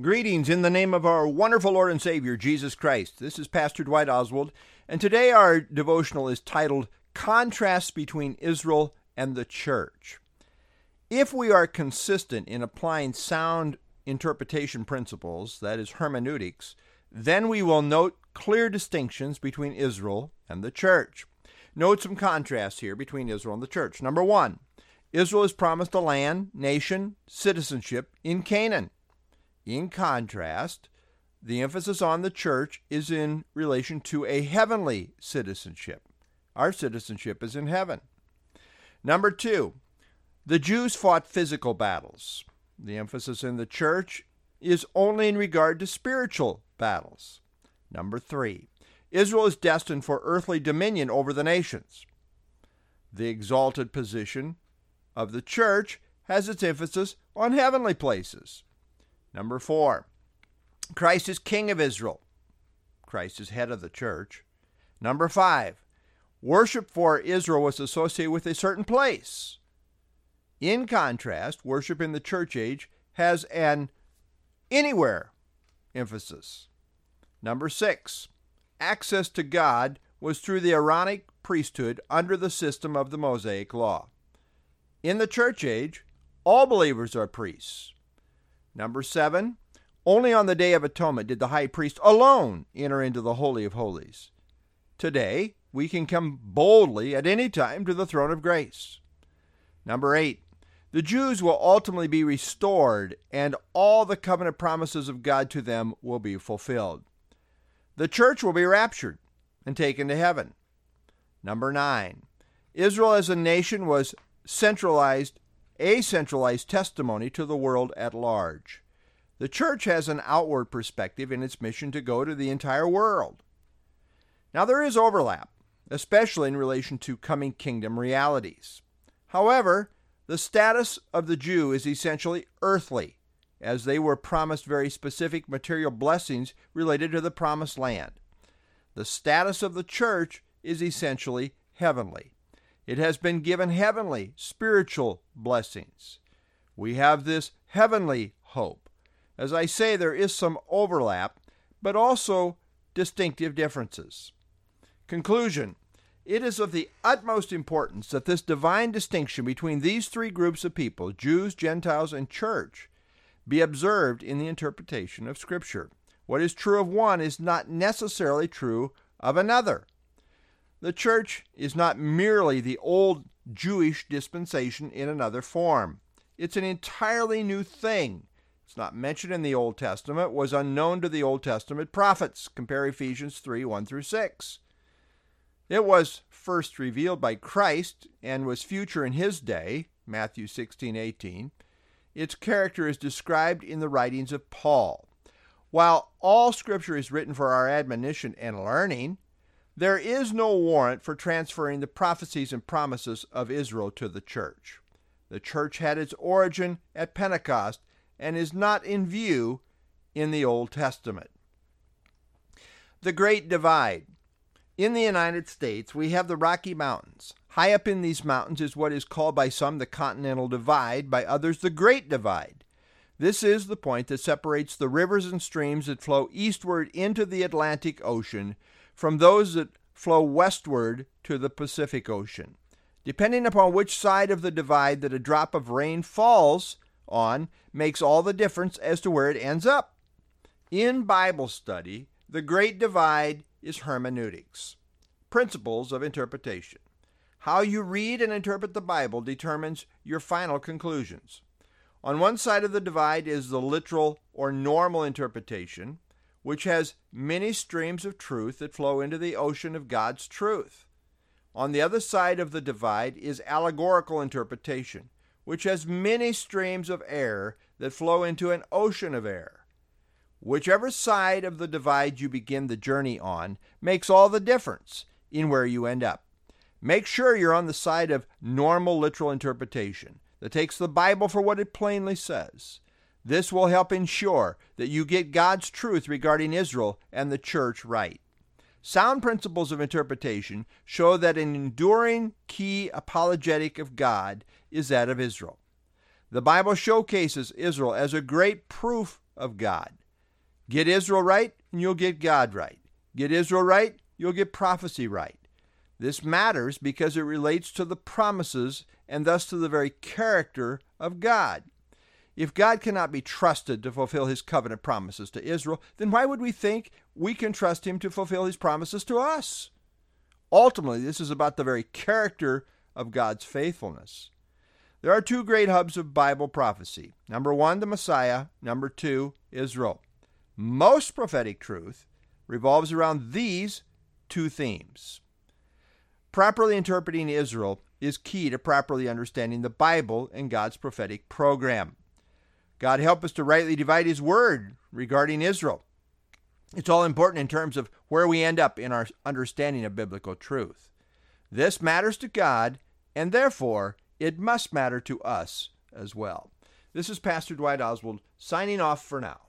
Greetings in the name of our wonderful Lord and Savior, Jesus Christ. This is Pastor Dwight Oswald, and today our devotional is titled Contrasts Between Israel and the Church. If we are consistent in applying sound interpretation principles, that is, hermeneutics, then we will note clear distinctions between Israel and the church. Note some contrasts here between Israel and the church. Number one, Israel is promised a land, nation, citizenship in Canaan. In contrast, the emphasis on the church is in relation to a heavenly citizenship. Our citizenship is in heaven. Number two, the Jews fought physical battles. The emphasis in the church is only in regard to spiritual battles. Number three, Israel is destined for earthly dominion over the nations. The exalted position of the church has its emphasis on heavenly places. Number four, Christ is King of Israel. Christ is head of the church. Number five, worship for Israel was associated with a certain place. In contrast, worship in the church age has an anywhere emphasis. Number six, access to God was through the Aaronic priesthood under the system of the Mosaic Law. In the church age, all believers are priests. Number seven, only on the Day of Atonement did the high priest alone enter into the Holy of Holies. Today, we can come boldly at any time to the throne of grace. Number eight, the Jews will ultimately be restored, and all the covenant promises of God to them will be fulfilled. The church will be raptured and taken to heaven. Number nine, Israel as a nation was centralized, a centralized testimony to the world at large. The church has an outward perspective in its mission to go to the entire world. Now, there is overlap, especially in relation to coming kingdom realities. However, the status of the Jew is essentially earthly, as they were promised very specific material blessings related to the promised land. The status of the church is essentially heavenly. It has been given heavenly, spiritual blessings. We have this heavenly hope. As I say, there is some overlap, but also distinctive differences. Conclusion it is of the utmost importance that this divine distinction between these three groups of people, Jews, Gentiles, and church, be observed in the interpretation of Scripture. What is true of one is not necessarily true of another. The church is not merely the old Jewish dispensation in another form. It's an entirely new thing. It's not mentioned in the Old Testament, was unknown to the Old Testament prophets. Compare Ephesians 3 1 through 6. It was first revealed by Christ and was future in his day, Matthew 16:18. Its character is described in the writings of Paul. While all scripture is written for our admonition and learning, there is no warrant for transferring the prophecies and promises of Israel to the church. The church had its origin at Pentecost and is not in view in the Old Testament. The Great Divide. In the United States, we have the Rocky Mountains. High up in these mountains is what is called by some the Continental Divide, by others the Great Divide. This is the point that separates the rivers and streams that flow eastward into the Atlantic Ocean from those that flow westward to the Pacific Ocean. Depending upon which side of the divide that a drop of rain falls on, makes all the difference as to where it ends up. In Bible study, the Great Divide is hermeneutics, principles of interpretation. How you read and interpret the Bible determines your final conclusions. On one side of the divide is the literal or normal interpretation, which has many streams of truth that flow into the ocean of God's truth. On the other side of the divide is allegorical interpretation, which has many streams of error that flow into an ocean of error. Whichever side of the divide you begin the journey on makes all the difference in where you end up. Make sure you're on the side of normal literal interpretation that takes the Bible for what it plainly says. This will help ensure that you get God's truth regarding Israel and the church right. Sound principles of interpretation show that an enduring key apologetic of God is that of Israel. The Bible showcases Israel as a great proof of God. Get Israel right, and you'll get God right. Get Israel right, you'll get prophecy right. This matters because it relates to the promises and thus to the very character of God. If God cannot be trusted to fulfill his covenant promises to Israel, then why would we think we can trust him to fulfill his promises to us? Ultimately, this is about the very character of God's faithfulness. There are two great hubs of Bible prophecy. Number one, the Messiah. Number two, Israel. Most prophetic truth revolves around these two themes. Properly interpreting Israel is key to properly understanding the Bible and God's prophetic program. God help us to rightly divide His word regarding Israel. It's all important in terms of where we end up in our understanding of biblical truth. This matters to God, and therefore it must matter to us as well. This is Pastor Dwight Oswald signing off for now.